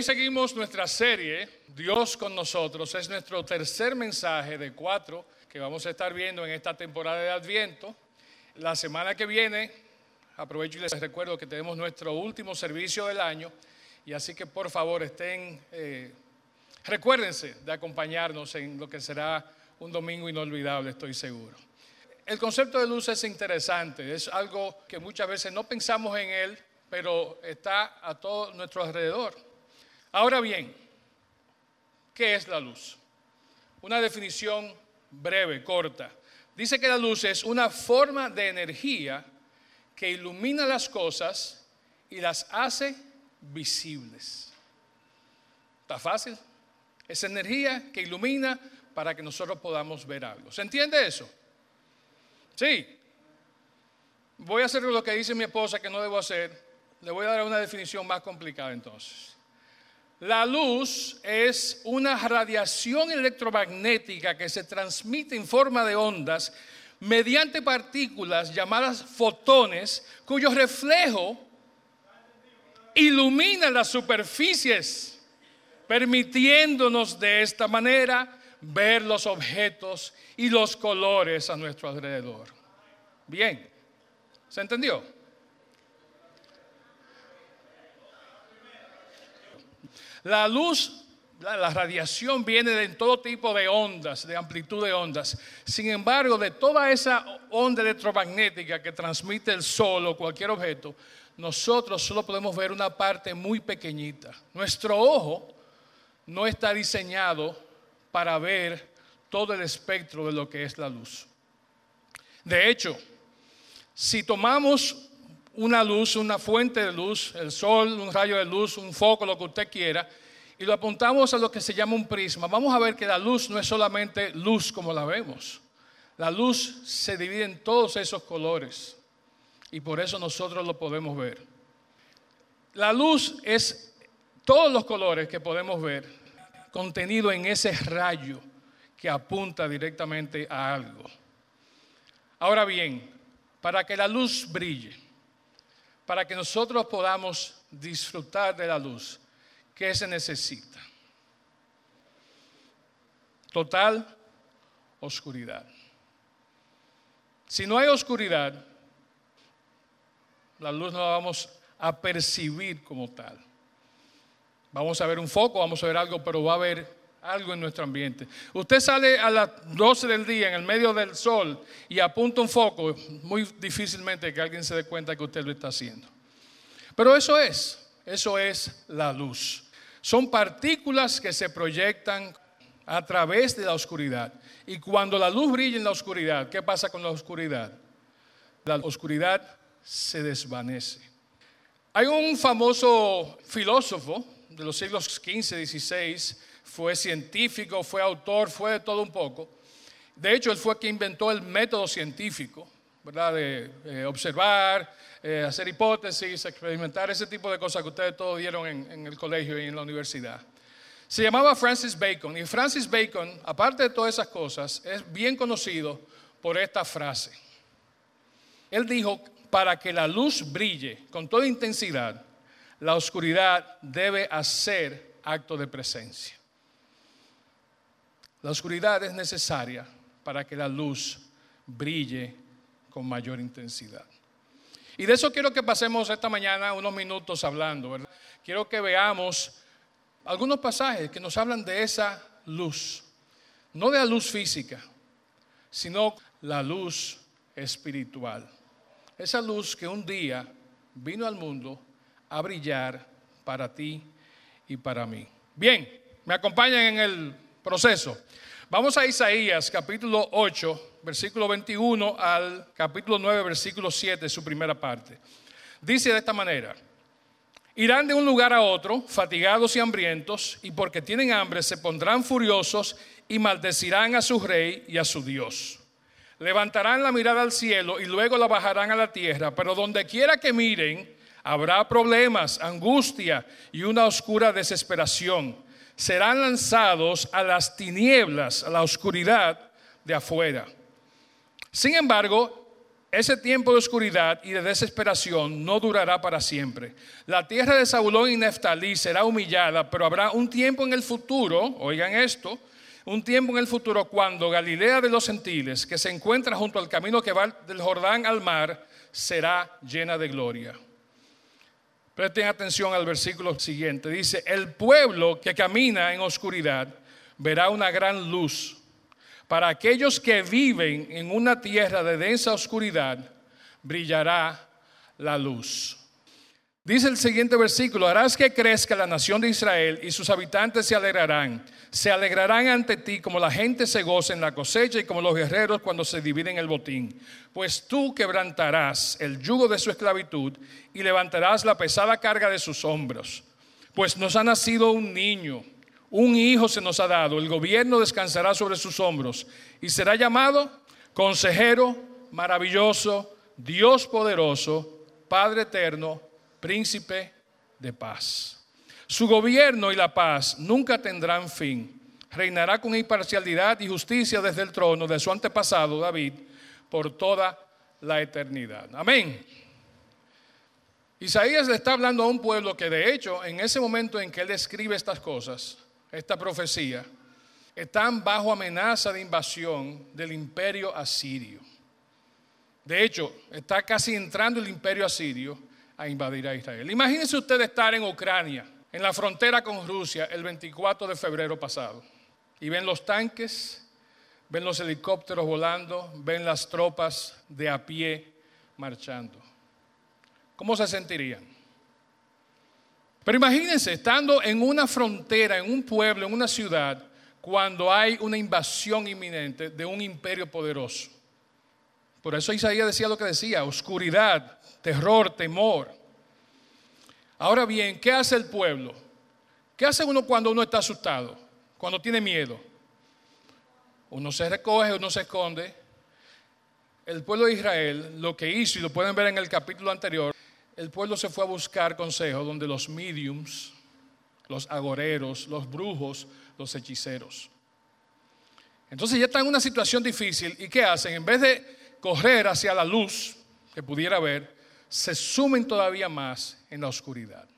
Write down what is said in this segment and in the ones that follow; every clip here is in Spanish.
Hoy seguimos nuestra serie, Dios con nosotros. Es nuestro tercer mensaje de cuatro que vamos a estar viendo en esta temporada de Adviento. La semana que viene, aprovecho y les recuerdo que tenemos nuestro último servicio del año y así que por favor estén, eh, recuérdense de acompañarnos en lo que será un domingo inolvidable, estoy seguro. El concepto de luz es interesante, es algo que muchas veces no pensamos en él, pero está a todo nuestro alrededor. Ahora bien, ¿qué es la luz? Una definición breve, corta. Dice que la luz es una forma de energía que ilumina las cosas y las hace visibles. ¿Está fácil? Es energía que ilumina para que nosotros podamos ver algo. ¿Se entiende eso? Sí. Voy a hacer lo que dice mi esposa que no debo hacer. Le voy a dar una definición más complicada entonces. La luz es una radiación electromagnética que se transmite en forma de ondas mediante partículas llamadas fotones cuyo reflejo ilumina las superficies, permitiéndonos de esta manera ver los objetos y los colores a nuestro alrededor. Bien, ¿se entendió? La luz, la, radiación viene de todo tipo de ondas, de amplitud de ondas. Sin embargo, de toda esa onda electromagnética que transmite el sol o cualquier objeto, nosotros solo podemos ver una parte muy pequeñita. Nuestro ojo no está diseñado para ver todo el espectro de lo que es la luz. De hecho, si tomamos una luz, una fuente de luz, el sol, un rayo de luz, un foco, lo que usted quiera, y lo apuntamos a lo que se llama un prisma, vamos a ver que la luz no es solamente luz como la vemos. La luz se divide en todos esos colores y por eso nosotros lo podemos ver. La luz es todos los colores que podemos ver contenido en ese rayo que apunta directamente a algo. Ahora bien, para que la luz brille, para que nosotros podamos disfrutar de la luz, ¿qué se necesita? Total oscuridad. Si no hay oscuridad, la luz no la vamos a percibir como tal. Vamos a ver un foco, vamos a ver algo, pero va a haber algo en nuestro ambiente. Usted sale a las 12 del día en el medio del sol y apunta un foco, muy difícilmente que alguien se dé cuenta que usted lo está haciendo. Pero eso es, eso es la luz. Son partículas que se proyectan a través de la oscuridad. Y cuando la luz brilla en la oscuridad, ¿qué pasa con la oscuridad? La oscuridad se desvanece. Hay un famoso filósofo de los siglos XV, XVI, fue científico, fue autor, fue de todo un poco. De hecho, él fue quien inventó el método científico, ¿verdad? De eh, observar, eh, hacer hipótesis, experimentar, ese tipo de cosas que ustedes todos dieron en, en el colegio y en la universidad. Se llamaba Francis Bacon y Francis Bacon, aparte de todas esas cosas, es bien conocido por esta frase. Él dijo, para que la luz brille con toda intensidad, la oscuridad debe hacer acto de presencia. La oscuridad es necesaria para que la luz brille con mayor intensidad. Y de eso quiero que pasemos esta mañana unos minutos hablando. Quiero que veamos algunos pasajes que nos hablan de esa luz, no de la luz física, sino la luz espiritual. Esa luz que un día vino al mundo a brillar para ti y para mí. Bien, me acompañan en el proceso. Vamos a Isaías capítulo 8, versículo 21 al capítulo 9, versículo 7, su primera parte. Dice de esta manera, irán de un lugar a otro, fatigados y hambrientos, y porque tienen hambre se pondrán furiosos y maldecirán a su rey y a su Dios. Levantarán la mirada al cielo y luego la bajarán a la tierra, pero donde quiera que miren, habrá problemas, angustia y una oscura desesperación serán lanzados a las tinieblas, a la oscuridad de afuera. Sin embargo, Ese tiempo de oscuridad y de desesperación no durará para siempre. La tierra de Zabulón y Neftalí será humillada, pero habrá un tiempo en el futuro, oigan esto, un tiempo en el futuro cuando Galilea de los gentiles, que se encuentra junto al camino que va del Jordán al mar, será llena de gloria. Presten atención al versículo siguiente. Dice, el pueblo que camina en oscuridad verá una gran luz para aquellos que viven en una tierra de densa oscuridad, brillará la luz. Dice el siguiente versículo, harás que crezca la nación de Israel y sus habitantes se alegrarán. Se alegrarán ante ti como la gente se goza en la cosecha y como los guerreros cuando se dividen el botín. Pues tú quebrantarás el yugo de su esclavitud y levantarás la pesada carga de sus hombros. Pues nos ha nacido un niño un hijo se nos ha dado, el gobierno descansará sobre sus hombros y será llamado consejero maravilloso, Dios poderoso, Padre eterno, príncipe de paz. Su gobierno y la paz nunca tendrán fin. Reinará con imparcialidad y justicia desde el trono de su antepasado David por toda la eternidad. Amén. Isaías le está hablando a un pueblo que de hecho en ese momento en que él escribe estas cosas, esta profecía, están bajo amenaza de invasión del imperio asirio. De hecho, está casi entrando el imperio asirio a invadir a Israel. Imagínense usted estar en Ucrania, en la frontera con Rusia, el 24 de febrero pasado, y ven los tanques, ven los helicópteros volando, ven las tropas de a pie marchando. ¿Cómo se sentirían? Pero imagínense, estando en una frontera, en un pueblo, en una ciudad, cuando hay una invasión inminente de un imperio poderoso. Por eso Isaías decía lo que decía, oscuridad, terror, temor. Ahora bien, ¿qué hace el pueblo? ¿Qué hace uno cuando uno está asustado? Cuando tiene miedo. Uno se recoge, uno se esconde. El pueblo de Israel lo que hizo, y lo pueden ver en el capítulo anterior, el pueblo se fue a buscar consejo donde los mediums, los agoreros, los brujos, los hechiceros. Entonces ya están en una situación difícil y ¿qué hacen? En vez de correr hacia la luz que pudiera ver, se sumen todavía más en la oscuridad.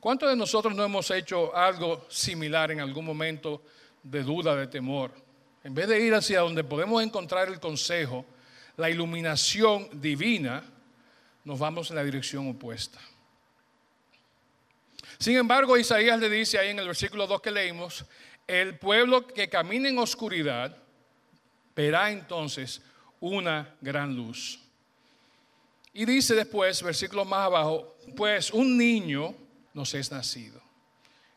¿Cuántos de nosotros no hemos hecho algo similar en algún momento de duda, de temor? En vez de ir hacia donde podemos encontrar el consejo, la iluminación divina, nos vamos en la dirección opuesta. Sin embargo, Isaías le dice ahí en el versículo 2 que leímos, el pueblo que camina en oscuridad verá entonces una gran luz. Y dice después, versículo más abajo, pues un niño nos es nacido.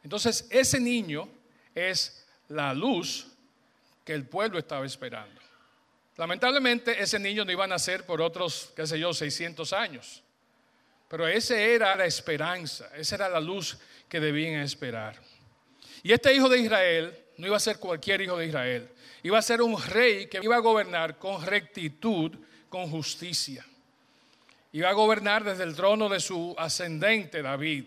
Entonces, ese niño es la luz que el pueblo estaba esperando. Lamentablemente ese niño no iba a nacer por otros, qué sé yo, 600 años. Pero esa era la esperanza, esa era la luz que debían esperar. Y este hijo de Israel no iba a ser cualquier hijo de Israel, iba a ser un rey que iba a gobernar con rectitud, con justicia. Iba a gobernar desde el trono de su ascendente David.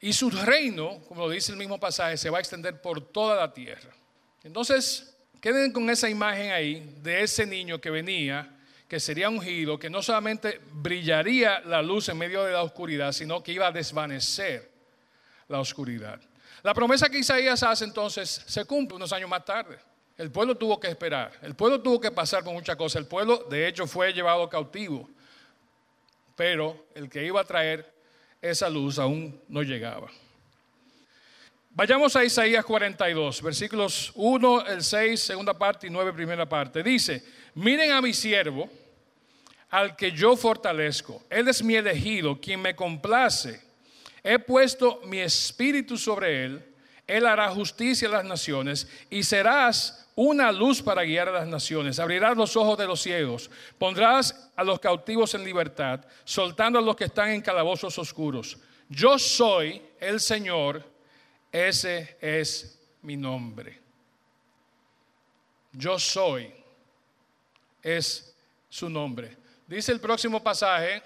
Y su reino, como dice el mismo pasaje, se va a extender por toda la tierra. Entonces, Queden con esa imagen ahí de ese niño que venía, que sería ungido, que no solamente brillaría la luz en medio de la oscuridad, sino que iba a desvanecer la oscuridad. La promesa que Isaías hace entonces se cumple unos años más tarde. El pueblo tuvo que esperar, el pueblo tuvo que pasar por muchas cosas. El pueblo, de hecho, fue llevado cautivo, pero el que iba a traer esa luz aún no llegaba. Vayamos a Isaías 42, versículos 1, el 6, segunda parte y 9, primera parte. Dice, miren a mi siervo, al que yo fortalezco. Él es mi elegido, quien me complace. He puesto mi espíritu sobre él. Él hará justicia a las naciones y serás una luz para guiar a las naciones. Abrirás los ojos de los ciegos. Pondrás a los cautivos en libertad, soltando a los que están en calabozos oscuros. Yo soy el Señor ese es mi nombre. Yo soy. Es su nombre. Dice el próximo pasaje,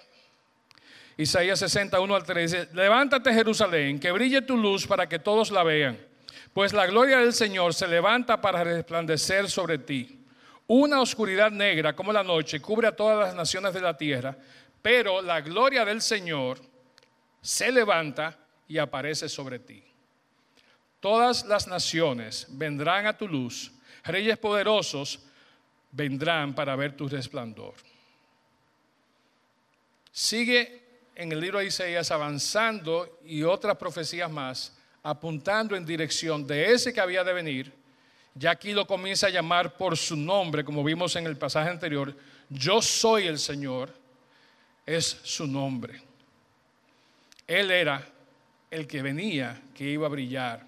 Isaías 61 al 13, levántate Jerusalén, que brille tu luz para que todos la vean, pues la gloria del Señor se levanta para resplandecer sobre ti. Una oscuridad negra como la noche cubre a todas las naciones de la tierra, pero la gloria del Señor se levanta y aparece sobre ti. Todas las naciones vendrán a tu luz, reyes poderosos vendrán para ver tu resplandor. Sigue en el libro de Isaías avanzando y otras profecías más, apuntando en dirección de ese que había de venir. Ya aquí lo comienza a llamar por su nombre, como vimos en el pasaje anterior. Yo soy el Señor, es su nombre. Él era el que venía, que iba a brillar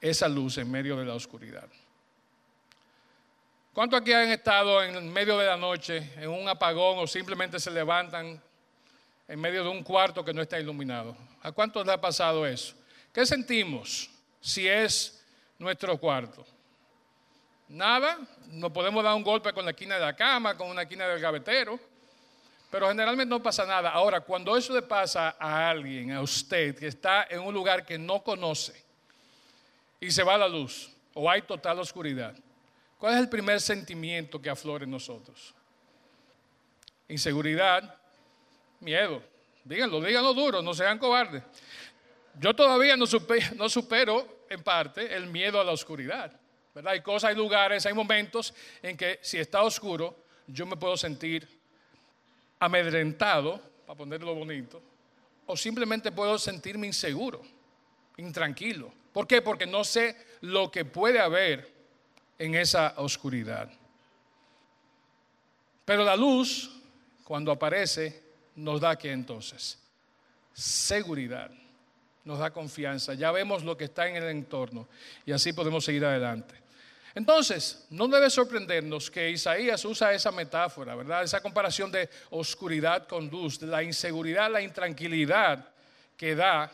esa luz en medio de la oscuridad. ¿Cuántos aquí han estado en medio de la noche, en un apagón o simplemente se levantan en medio de un cuarto que no está iluminado? ¿A cuántos le ha pasado eso? ¿Qué sentimos si es nuestro cuarto? Nada, no podemos dar un golpe con la esquina de la cama, con una esquina del gavetero, pero generalmente no pasa nada. Ahora, cuando eso le pasa a alguien, a usted, que está en un lugar que no conoce y se va la luz o hay total oscuridad, ¿Cuál es el primer sentimiento que aflora en nosotros? Inseguridad, miedo. Díganlo, díganlo duro, no sean cobardes. Yo todavía no, supero en parte el miedo a la oscuridad. Hay cosas, hay lugares, hay momentos en que si está oscuro, yo me puedo sentir amedrentado, para ponerlo bonito, o simplemente puedo sentirme inseguro, intranquilo. ¿Por qué? Porque no sé lo que puede haber en esa oscuridad. Pero la luz, cuando aparece, nos da que entonces seguridad, nos da confianza, ya vemos lo que está en el entorno y así podemos seguir adelante. Entonces, no debe sorprendernos que Isaías usa esa metáfora, ¿verdad? Esa comparación de oscuridad con luz, de la inseguridad, la intranquilidad que da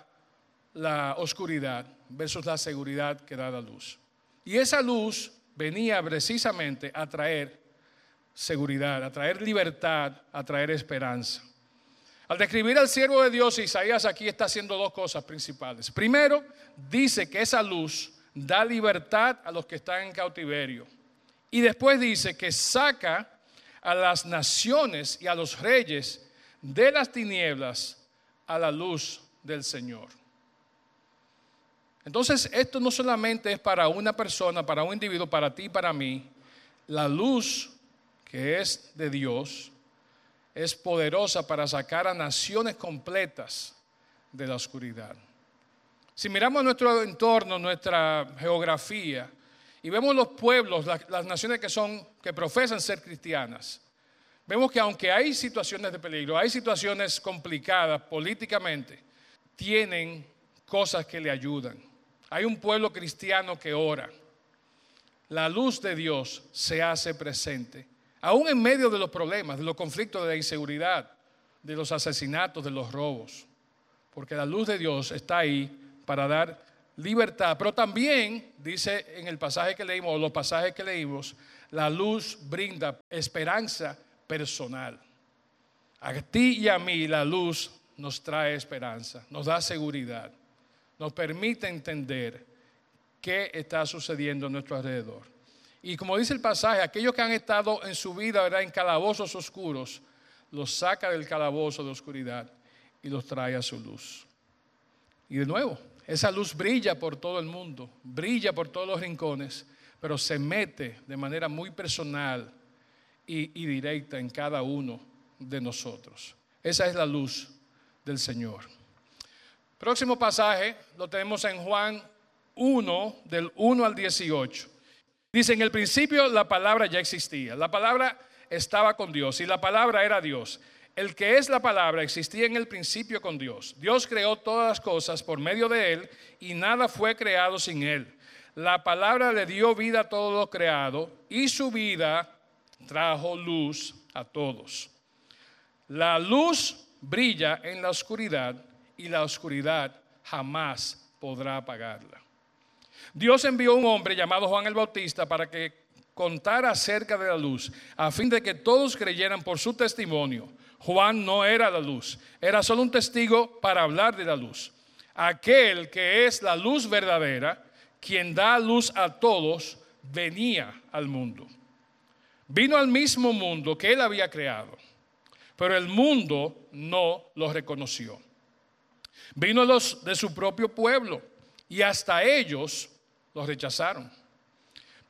la oscuridad versus la seguridad que da la luz. Y esa luz venía precisamente a traer seguridad, a traer libertad, a traer esperanza. Al describir al siervo de Dios, Isaías aquí está haciendo dos cosas principales. Primero, dice que esa luz da libertad a los que están en cautiverio. Y después dice que saca a las naciones y a los reyes de las tinieblas a la luz del Señor. Entonces, esto no solamente es para una persona, para un individuo, para ti, para mí. La luz que es de Dios es poderosa para sacar a naciones completas de la oscuridad. Si miramos nuestro entorno, nuestra geografía, y vemos los pueblos, las, naciones que son, que profesan ser cristianas, vemos que aunque hay situaciones de peligro, hay situaciones complicadas políticamente, tienen cosas que le ayudan. Hay un pueblo cristiano que ora. La luz de Dios se hace presente, aún en medio de los problemas, de los conflictos, de la inseguridad, de los asesinatos, de los robos. Porque la luz de Dios está ahí para dar libertad. Pero también, dice en el pasaje que leímos, o los pasajes que leímos, la luz brinda esperanza personal. A ti y a mí la luz nos trae esperanza, nos da seguridad nos permite entender qué está sucediendo a nuestro alrededor. Y como dice el pasaje, aquellos que han estado en su vida en calabozos oscuros, los saca del calabozo de oscuridad y los trae a su luz. Y de nuevo, esa luz brilla por todo el mundo, brilla por todos los rincones, pero se mete de manera muy personal y, y directa en cada uno de nosotros. Esa es la luz del Señor. Próximo pasaje lo tenemos en Juan 1, del 1 al 18. Dice, en el principio la palabra ya existía, la palabra estaba con Dios y la palabra era Dios. El que es la palabra existía en el principio con Dios. Dios creó todas las cosas por medio de él y nada fue creado sin él. La palabra le dio vida a todo lo creado y su vida trajo luz a todos. La luz brilla en la oscuridad y la oscuridad jamás podrá apagarla. Dios envió un hombre llamado Juan el Bautista para que contara acerca de la luz, a fin de que todos creyeran por su testimonio. Juan no era la luz, era solo un testigo para hablar de la luz. Aquel que es la luz verdadera, quien da luz a todos, venía al mundo. vino al mismo mundo que él había creado, pero el mundo no lo reconoció. Vino los de su propio pueblo y hasta ellos los rechazaron.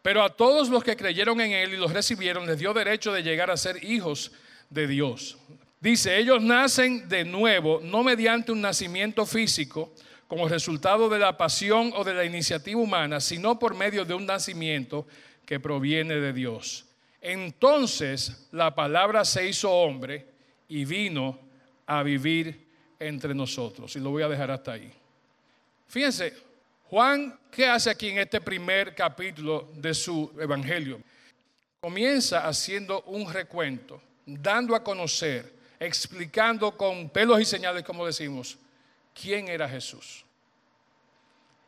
Pero a todos los que creyeron en Él y los recibieron, les dio derecho de llegar a ser hijos de Dios. Dice, ellos nacen de nuevo, no mediante un nacimiento físico, como resultado de la pasión o de la iniciativa humana, sino por medio de un nacimiento que proviene de Dios. Entonces la palabra se hizo hombre y vino a vivir entre nosotros. Y lo voy a dejar hasta ahí. Fíjense, Juan, ¿qué hace aquí en este primer capítulo de su evangelio? Comienza haciendo un recuento, dando a conocer, explicando con pelos y señales, como decimos, quién era Jesús.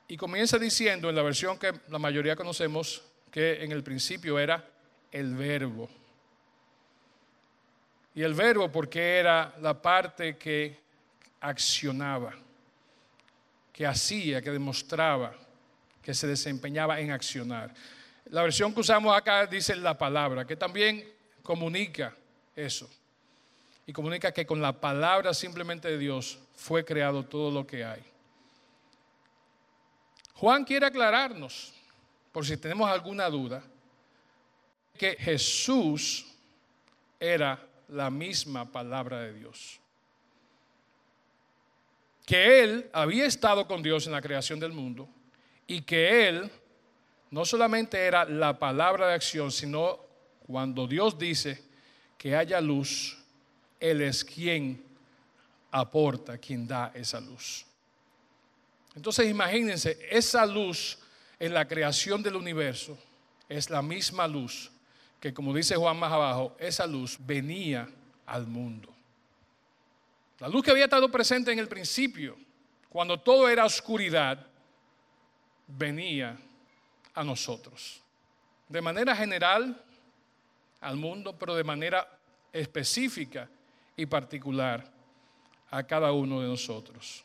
Y comienza diciendo en la versión que la mayoría conocemos, que en el principio era el verbo. Y el verbo porque era la parte que accionaba, que hacía, que demostraba, que se desempeñaba en accionar. La versión que usamos acá dice la palabra, que también comunica eso. Y comunica que con la palabra simplemente de Dios fue creado todo lo que hay. Juan quiere aclararnos, por si tenemos alguna duda, que Jesús era la misma palabra de Dios que él había estado con Dios en la creación del mundo y que él no solamente era la palabra de acción, sino cuando Dios dice que haya luz, Él es quien aporta, quien da esa luz. Entonces imagínense, esa luz en la creación del universo es la misma luz que, como dice Juan más abajo, esa luz venía al mundo. La luz que había estado presente en el principio, cuando todo era oscuridad, venía a nosotros. De manera general al mundo, pero de manera específica y particular a cada uno de nosotros.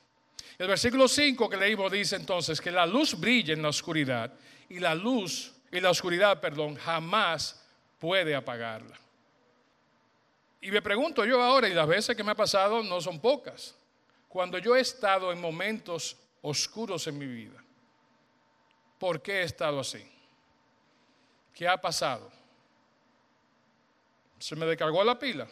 El versículo 5 que leímos dice entonces que la luz brilla en la oscuridad y la luz y la oscuridad, perdón, jamás puede apagarla. Y me pregunto yo ahora, y las veces que me ha pasado no son pocas, cuando yo he estado en momentos oscuros en mi vida, ¿por qué he estado así? ¿Qué ha pasado? ¿Se me descargó la pila?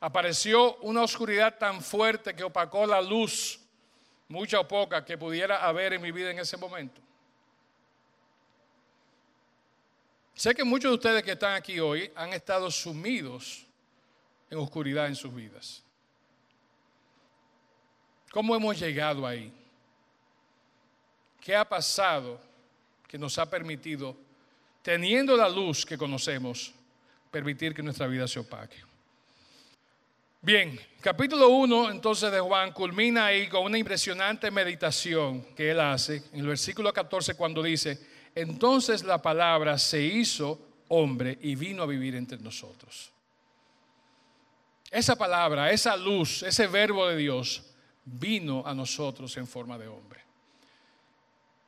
Apareció una oscuridad tan fuerte que opacó la luz, mucha o poca, que pudiera haber en mi vida en ese momento. Sé que muchos de ustedes que están aquí hoy han estado sumidos en oscuridad en sus vidas. ¿Cómo hemos llegado ahí? ¿Qué ha pasado que nos ha permitido, teniendo la luz que conocemos, permitir que nuestra vida se opaque? Bien, capítulo 1 entonces de Juan culmina ahí con una impresionante meditación que él hace en el versículo 14 cuando dice, entonces la palabra se hizo hombre y vino a vivir entre nosotros. Esa palabra, esa luz, ese verbo de Dios vino a nosotros en forma de hombre.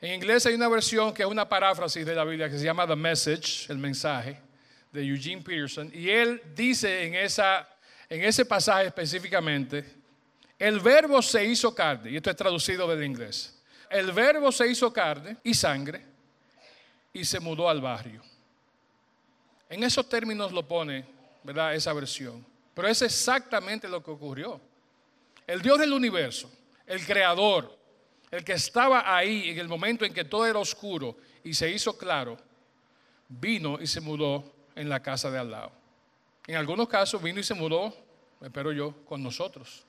En inglés hay una versión que es una paráfrasis de la Biblia que se llama The Message, el mensaje, de Eugene Peterson. Y él dice en, esa, en ese pasaje específicamente, el verbo se hizo carne, y esto es traducido del inglés. El verbo se hizo carne y sangre y se mudó al barrio. En esos términos lo pone, ¿verdad? Esa versión. Pero es exactamente lo que ocurrió. El Dios del universo, el creador, el que estaba ahí en el momento en que todo era oscuro y se hizo claro, vino y se mudó en la casa de al lado. En algunos casos vino y se mudó, espero yo, con nosotros.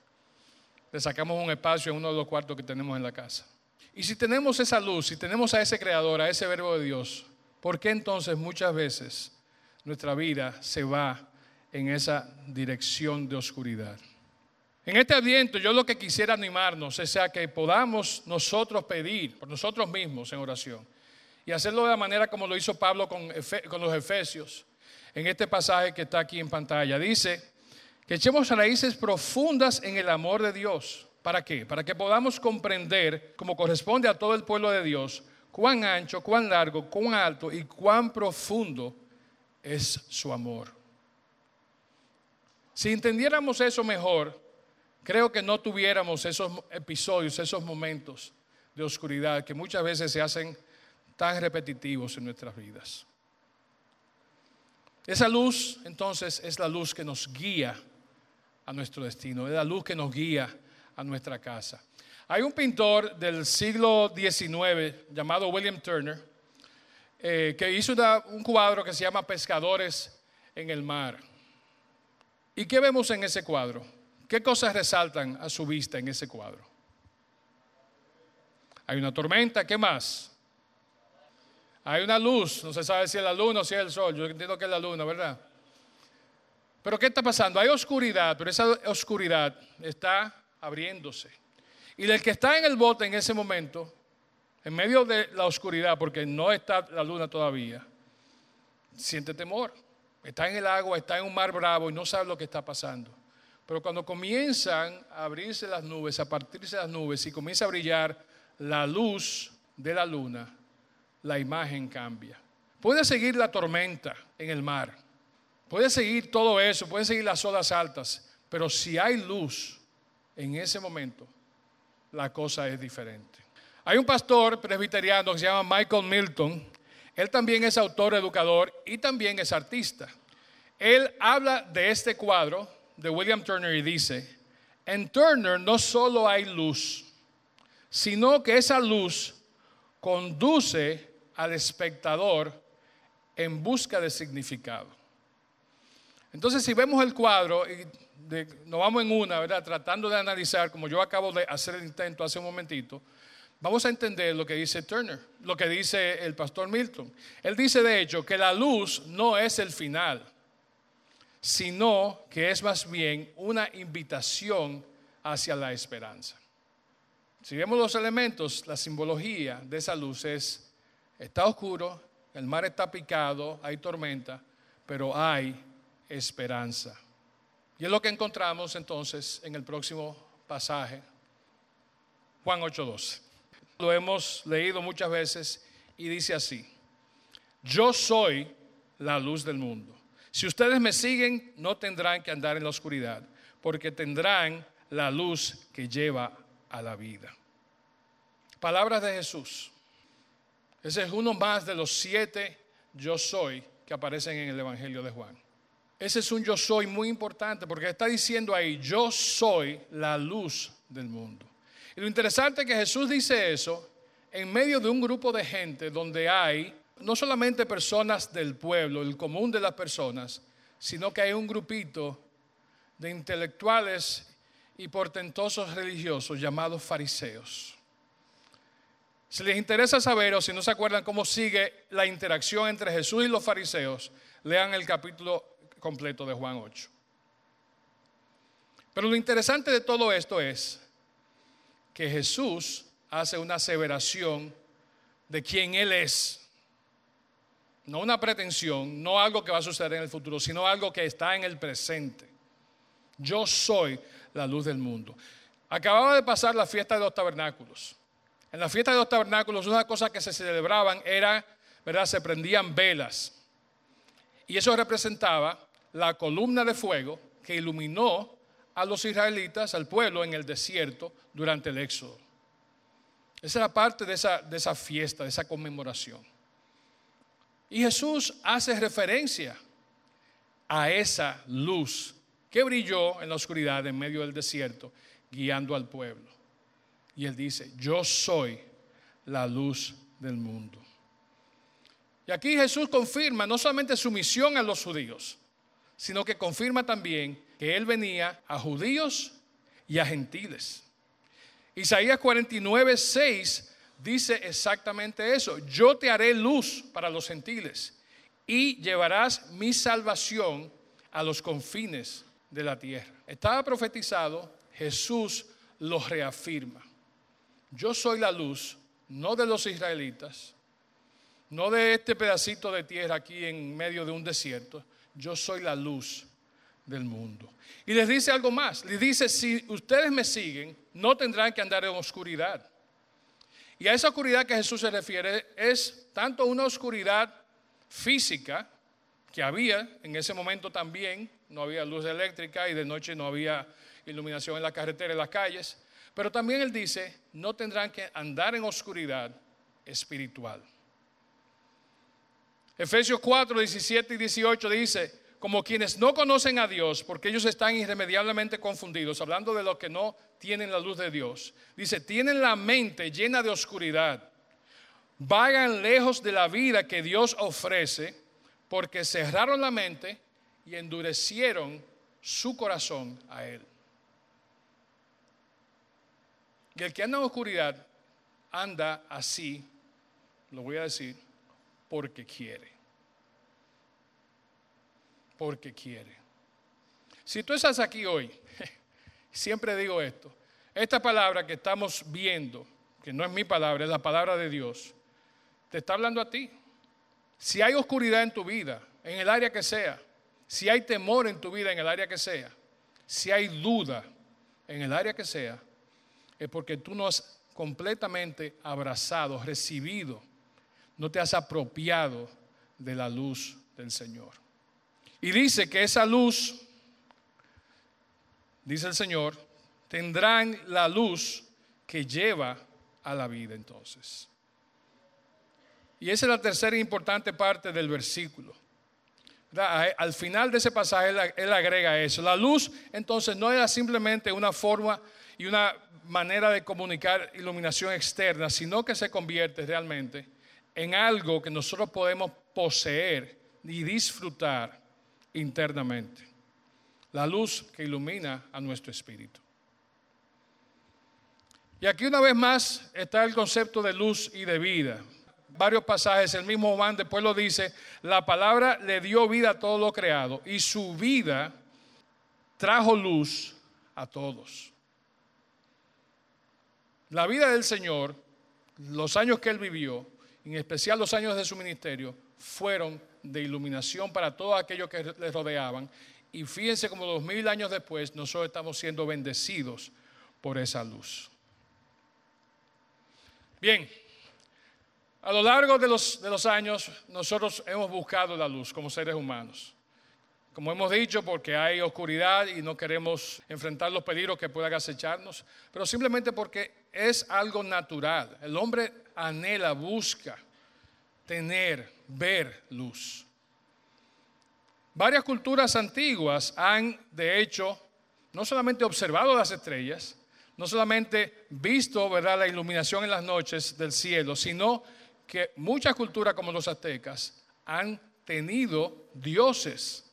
Le sacamos un espacio en uno de los cuartos que tenemos en la casa. Y si tenemos esa luz, si tenemos a ese creador, a ese verbo de Dios, ¿por qué entonces muchas veces nuestra vida se va en esa dirección de oscuridad? En este adviento yo lo que quisiera animarnos es a que podamos nosotros pedir por nosotros mismos en oración y hacerlo de la manera como lo hizo Pablo con, con los Efesios en este pasaje que está aquí en pantalla. Dice que echemos raíces profundas en el amor de Dios ¿Para qué? Para que podamos comprender, como corresponde a todo el pueblo de Dios, cuán ancho, cuán largo, cuán alto y cuán profundo es su amor. Si entendiéramos eso mejor, creo que no tuviéramos esos episodios, esos momentos de oscuridad que muchas veces se hacen tan repetitivos en nuestras vidas. Esa luz entonces es la luz que nos guía a nuestro destino, es la luz que nos guía a nuestra casa. Hay un pintor del siglo XIX llamado William Turner eh, que hizo un cuadro que se llama Pescadores en el Mar. ¿Y qué vemos en ese cuadro? ¿Qué cosas resaltan a su vista en ese cuadro? Hay una tormenta, ¿qué más? Hay una luz, no se sabe si es la luna o si es el sol, yo entiendo que es la luna, ¿verdad? Pero ¿qué está pasando? Hay oscuridad, pero esa oscuridad está abriéndose. Y el que está en el bote en ese momento, en medio de la oscuridad, porque no está la luna todavía, siente temor. Está en el agua, está en un mar bravo y no sabe lo que está pasando. Pero cuando comienzan a abrirse las nubes, a partirse las nubes y comienza a brillar la luz de la luna, la imagen cambia. Puede seguir la tormenta en el mar, puede seguir todo eso, puede seguir las olas altas, pero si hay luz en ese momento, la cosa es diferente. Hay un pastor presbiteriano que se llama Michael Milton. Él también es autor, educador y también es artista. Él habla de este cuadro de William Turner y dice, en Turner no solo hay luz, sino que esa luz conduce al espectador en busca de significado. Entonces, si vemos el cuadro nos vamos en una, ¿verdad? Tratando de analizar, como yo acabo de hacer el intento hace un momentito, vamos a entender lo que dice Turner, lo que dice el pastor Milton. Él dice, de hecho, que la luz no es el final, sino que es más bien una invitación hacia la esperanza. Si vemos los elementos, la simbología de esa luz es Está oscuro, el mar está picado, hay tormenta, pero hay esperanza. Y es lo que encontramos entonces en el próximo pasaje, Juan 8:12. Lo hemos leído muchas veces y dice así, yo soy la luz del mundo. Si ustedes me siguen, no tendrán que andar en la oscuridad, porque tendrán la luz que lleva a la vida. Palabras de Jesús. Ese es uno más de los siete yo soy que aparecen en el Evangelio de Juan. Ese es un yo soy muy importante porque está diciendo ahí, yo soy la luz del mundo. Y lo interesante es que Jesús dice eso en medio de un grupo de gente donde hay no solamente personas del pueblo, el común de las personas, sino que hay un grupito de intelectuales y portentosos religiosos llamados fariseos. Si les interesa saber o si no se acuerdan cómo sigue la interacción entre Jesús y los fariseos, lean el capítulo completo de Juan 8. Pero lo interesante de todo esto es que Jesús hace una aseveración de quién Él es. No una pretensión, no algo que va a suceder en el futuro, sino algo que está en el presente. Yo soy la luz del mundo. Acababa de pasar la fiesta de los tabernáculos. En la fiesta de los tabernáculos, una cosa que se celebraban era, ¿verdad? Se prendían velas. Y eso representaba la columna de fuego que iluminó a los israelitas, al pueblo en el desierto durante el éxodo. Esa era parte de esa, de esa fiesta, de esa conmemoración. Y Jesús hace referencia a esa luz que brilló en la oscuridad en medio del desierto, guiando al pueblo. Y él dice, yo soy la luz del mundo. Y aquí Jesús confirma no solamente su misión a los judíos, sino que confirma también que él venía a judíos y a gentiles. Isaías 49, 6 dice exactamente eso. Yo te haré luz para los gentiles y llevarás mi salvación a los confines de la tierra. Estaba profetizado, Jesús lo reafirma. Yo soy la luz, no de los israelitas, no de este pedacito de tierra aquí en medio de un desierto. Yo soy la luz del mundo. Y les dice algo más. Les dice, si ustedes me siguen, no tendrán que andar en oscuridad. Y a esa oscuridad que Jesús se refiere es tanto una oscuridad física, que había en ese momento también, no había luz eléctrica y de noche no había iluminación en la carretera y en las calles, pero también él dice, no tendrán que andar en oscuridad espiritual. Efesios 4, 17 y 18 dice, como quienes no conocen a Dios, porque ellos están irremediablemente confundidos, hablando de los que no tienen la luz de Dios. Dice, tienen la mente llena de oscuridad, vagan lejos de la vida que Dios ofrece, porque cerraron la mente y endurecieron su corazón a Él. Y el que anda en oscuridad anda así, lo voy a decir, porque quiere. Porque quiere. Si tú estás aquí hoy, siempre digo esto, esta palabra que estamos viendo, que no es mi palabra, es la palabra de Dios, te está hablando a ti. Si hay oscuridad en tu vida, en el área que sea, si hay temor en tu vida, en el área que sea, si hay duda en el área que sea, es porque tú no has completamente abrazado, recibido, no te has apropiado de la luz del Señor. Y dice que esa luz, dice el Señor, tendrán la luz que lleva a la vida entonces. Y esa es la tercera importante parte del versículo. Al final de ese pasaje él, agrega eso. La luz entonces no era simplemente una forma y una manera de comunicar iluminación externa, sino que se convierte realmente en algo que nosotros podemos poseer y disfrutar internamente. La luz que ilumina a nuestro espíritu. Y aquí una vez más está el concepto de luz y de vida. Varios pasajes, el mismo Juan después lo dice, la palabra le dio vida a todo lo creado y su vida trajo luz a todos. La vida del Señor, los años que Él vivió, en especial los años de su ministerio, fueron de iluminación para todos aquellos que le rodeaban. Y fíjense como dos mil años después nosotros estamos siendo bendecidos por esa luz. Bien, a lo largo de los, de los años nosotros hemos buscado la luz como seres humanos. Como hemos dicho, porque hay oscuridad y no queremos enfrentar los peligros que puedan acecharnos, pero simplemente porque es algo natural. El hombre anhela, busca tener, ver luz. Varias culturas antiguas han, de hecho, no solamente observado las estrellas, no solamente visto la iluminación en las noches del cielo, sino que muchas culturas como los aztecas han tenido dioses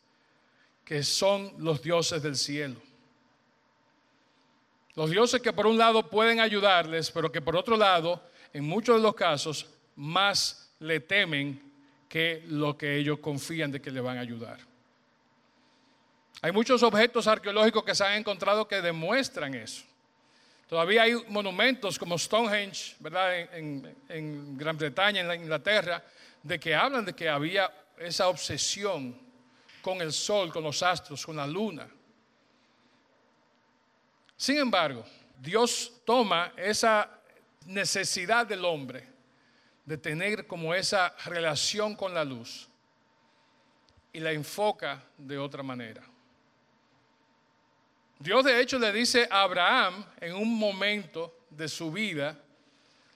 que son los dioses del cielo. Los dioses que por un lado pueden ayudarles, pero que por otro lado, en muchos de los casos, más le temen que lo que ellos confían de que le van a ayudar. Hay muchos objetos arqueológicos que se han encontrado que demuestran eso. Todavía hay monumentos como Stonehenge, ¿verdad? En, en, Gran Bretaña, en Inglaterra, de que hablan de que había esa obsesión con el sol, con los astros, con la luna. Sin embargo, Dios toma esa necesidad del hombre de tener como esa relación con la luz y la enfoca de otra manera. Dios de hecho le dice a Abraham en un momento de su vida,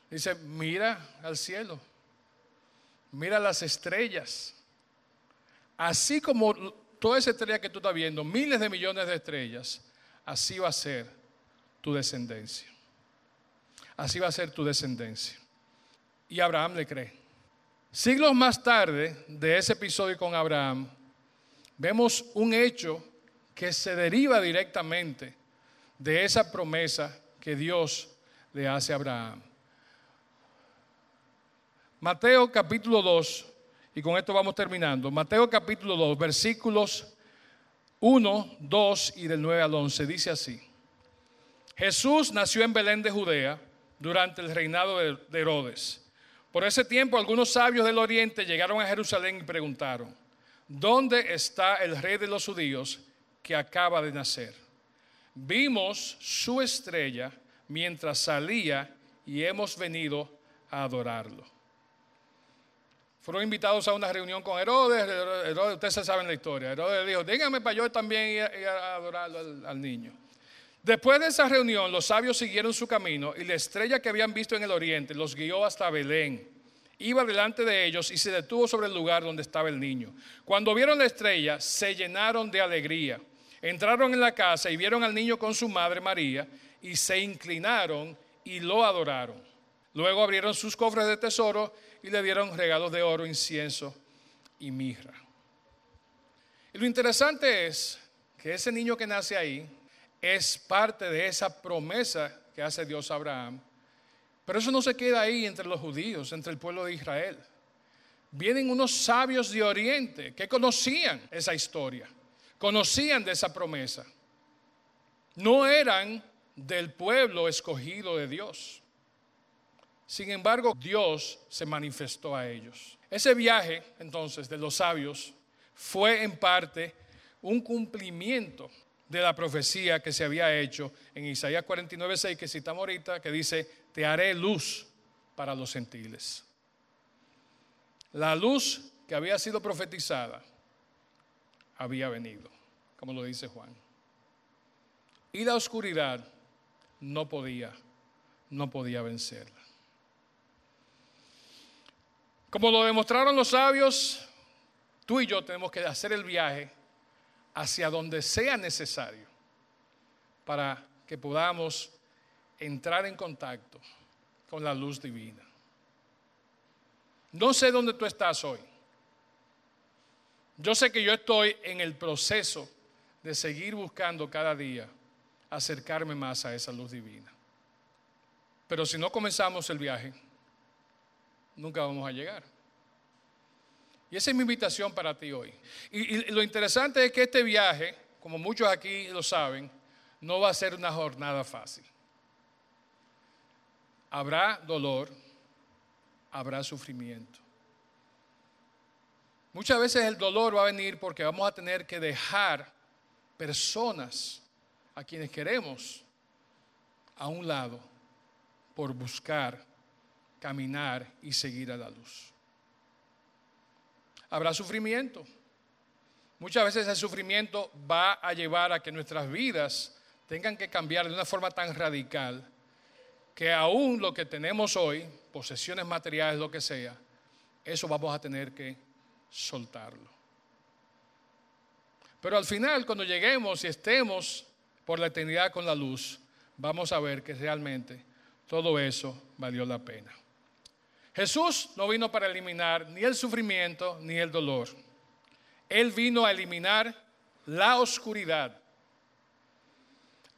dice, mira al cielo, mira las estrellas, Así como toda esa estrella que tú estás viendo, miles de millones de estrellas, así va a ser tu descendencia. Así va a ser tu descendencia. Y Abraham le cree. Siglos más tarde de ese episodio con Abraham, vemos un hecho que se deriva directamente de esa promesa que Dios le hace a Abraham. Mateo capítulo 2, y con esto vamos terminando. Mateo capítulo 2, versículos 1, 2 y del 9 al 11. Dice así. Jesús nació en Belén de Judea durante el reinado de Herodes. Por ese tiempo algunos sabios del oriente llegaron a Jerusalén y preguntaron, ¿dónde está el rey de los judíos que acaba de nacer? Vimos su estrella mientras salía y hemos venido a adorarlo. Fueron invitados a una reunión con Herodes. Herodes ustedes saben la historia. Herodes dijo, dígame para yo también ir a, adorarlo al niño. Después de esa reunión, los sabios siguieron su camino y la estrella que habían visto en el oriente los guió hasta Belén. Iba delante de ellos y se detuvo sobre el lugar donde estaba el niño. Cuando vieron la estrella, se llenaron de alegría. Entraron en la casa y vieron al niño con su madre María y se inclinaron y lo adoraron. Luego abrieron sus cofres de tesoro y le dieron regalos de oro, incienso y mirra. Y lo interesante es que ese niño que nace ahí es parte de esa promesa que hace Dios a Abraham. Pero eso no se queda ahí entre los judíos, entre el pueblo de Israel. Vienen unos sabios de Oriente que conocían esa historia, conocían de esa promesa. No eran del pueblo escogido de Dios. Sin embargo, Dios se manifestó a ellos. Ese viaje, entonces, de los sabios fue en parte un cumplimiento de la profecía que se había hecho en Isaías 49, 6, que citamos ahorita, que dice, te haré luz para los gentiles. La luz que había sido profetizada había venido, como lo dice Juan. Y la oscuridad no podía, no podía vencerla. Como lo demostraron los sabios, tú y yo tenemos que hacer el viaje hacia donde sea necesario para que podamos entrar en contacto con la luz divina. No sé dónde tú estás hoy. Yo sé que yo estoy en el proceso de seguir buscando cada día acercarme más a esa luz divina. Pero si no comenzamos el viaje, nunca vamos a llegar. Y esa es mi invitación para ti hoy. Y, lo interesante es que este viaje, como muchos aquí lo saben, no va a ser una jornada fácil. Habrá dolor, habrá sufrimiento. Muchas veces el dolor va a venir porque vamos a tener que dejar personas a quienes queremos a un lado por buscar, caminar y seguir a la luz habrá sufrimiento. Muchas veces el sufrimiento va a llevar a que nuestras vidas tengan que cambiar de una forma tan radical que aún lo que tenemos hoy, posesiones materiales, lo que sea, eso vamos a tener que soltarlo. Pero al final, cuando lleguemos y estemos por la eternidad con la luz, vamos a ver que realmente todo eso valió la pena. Jesús no vino para eliminar ni el sufrimiento ni el dolor. Él vino a eliminar la oscuridad,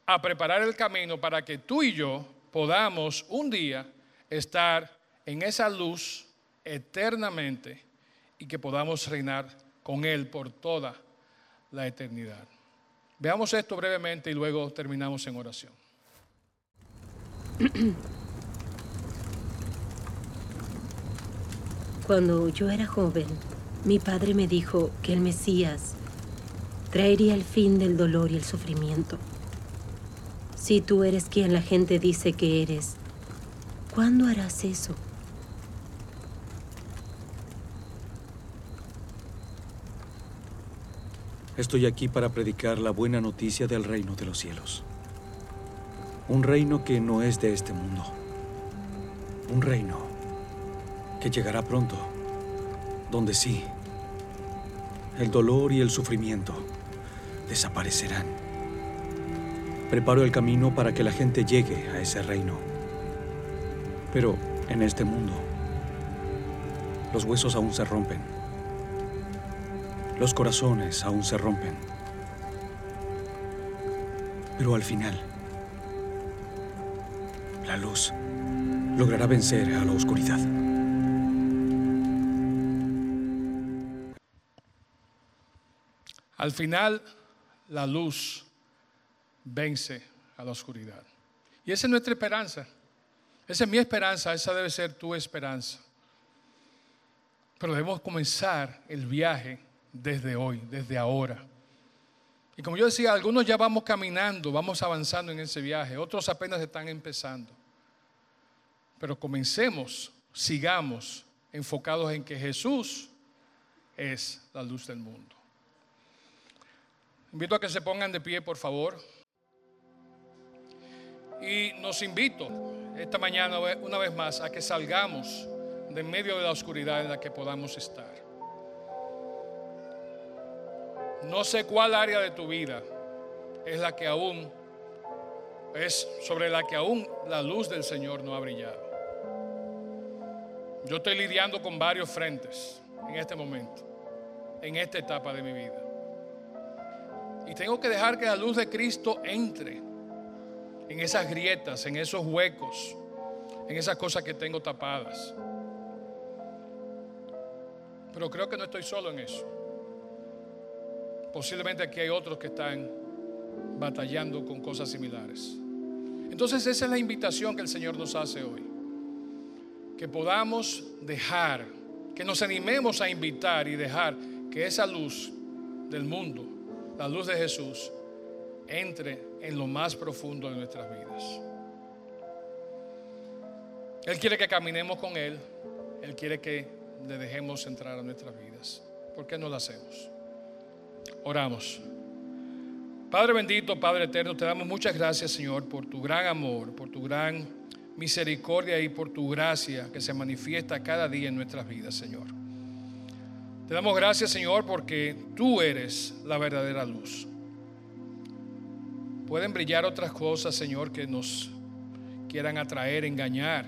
a preparar el camino para que tú y yo podamos un día estar en esa luz eternamente y que podamos reinar con Él por toda la eternidad. Veamos esto brevemente y luego terminamos en oración. Cuando yo era joven, mi padre me dijo que el Mesías traería el fin del dolor y el sufrimiento. Si tú eres quien la gente dice que eres, ¿cuándo harás eso? Estoy aquí para predicar la buena noticia del reino de los cielos. Un reino que no es de este mundo. Un reino que llegará pronto, donde sí, el dolor y el sufrimiento desaparecerán. Preparo el camino para que la gente llegue a ese reino. Pero en este mundo, los huesos aún se rompen. Los corazones aún se rompen. Pero al final, la luz logrará vencer a la oscuridad. Al final, la luz vence a la oscuridad. Y esa es nuestra esperanza. Esa es mi esperanza, esa debe ser tu esperanza. Pero debemos comenzar el viaje desde hoy, desde ahora. Y como yo decía, algunos ya vamos caminando, vamos avanzando en ese viaje, otros apenas están empezando. Pero comencemos, sigamos enfocados en que Jesús es la luz del mundo. Invito a que se pongan de pie, por favor. Y nos invito esta mañana una vez más a que salgamos de medio de la oscuridad en la que podamos estar. No sé cuál área de tu vida es la que aún es sobre la que aún la luz del Señor no ha brillado. Yo estoy lidiando con varios frentes en este momento, en esta etapa de mi vida. Y tengo que dejar que la luz de Cristo entre en esas grietas, en esos huecos, en esas cosas que tengo tapadas. Pero creo que no estoy solo en eso. Posiblemente aquí hay otros que están batallando con cosas similares. Entonces esa es la invitación que el Señor nos hace hoy. Que podamos dejar, que nos animemos a invitar y dejar que esa luz del mundo, la luz de Jesús, entre en lo más profundo de nuestras vidas. Él quiere que caminemos con Él. Él quiere que le dejemos entrar a nuestras vidas. ¿Por qué no lo hacemos? Oramos. Padre bendito, Padre eterno, te damos muchas gracias, Señor, por tu gran amor, por tu gran misericordia y por tu gracia que se manifiesta cada día en nuestras vidas, Señor. Te damos gracias, Señor, porque tú eres la verdadera luz. Pueden brillar otras cosas, Señor, que nos quieran atraer, engañar,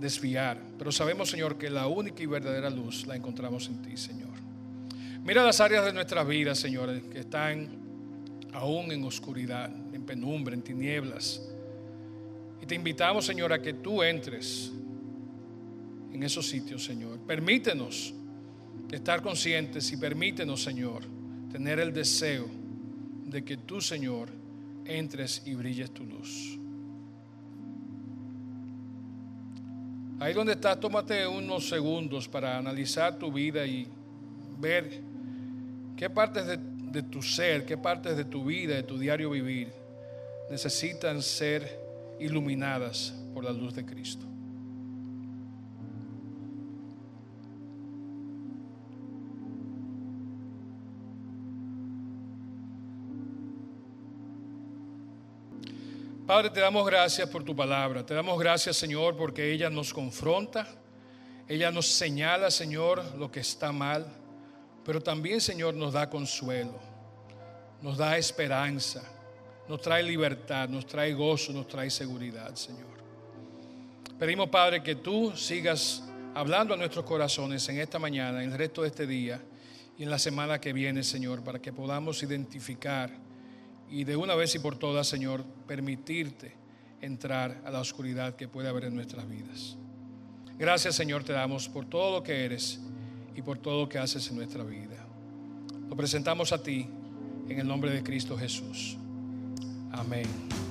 desviar. Pero sabemos, Señor, que la única y verdadera luz la encontramos en ti, Señor. Mira las áreas de nuestras vidas, Señor, que están aún en oscuridad, en penumbra, en tinieblas. Y te invitamos, Señor, a que tú entres en esos sitios, Señor. Permítenos estar conscientes y permítenos, Señor, tener el deseo de que tú, Señor, entres y brilles tu luz. Ahí donde estás, tómate unos segundos para analizar tu vida y ver qué partes de, tu ser, qué partes de tu vida, de tu diario vivir, necesitan ser iluminadas por la luz de Cristo. Padre, te damos gracias por tu palabra. Te damos gracias, Señor, porque ella nos confronta. Ella nos señala, Señor, lo que está mal. Pero también, Señor, nos da consuelo. Nos da esperanza. Nos trae libertad. Nos trae gozo. Nos trae seguridad, Señor. Pedimos, Padre, que tú sigas hablando a nuestros corazones en esta mañana, en el resto de este día y en la semana que viene, Señor, para que podamos identificar y de una vez y por todas, Señor, permitirte entrar a la oscuridad que puede haber en nuestras vidas. Gracias, Señor, te damos por todo lo que eres y por todo lo que haces en nuestra vida. Lo presentamos a ti en el nombre de Cristo Jesús. Amén.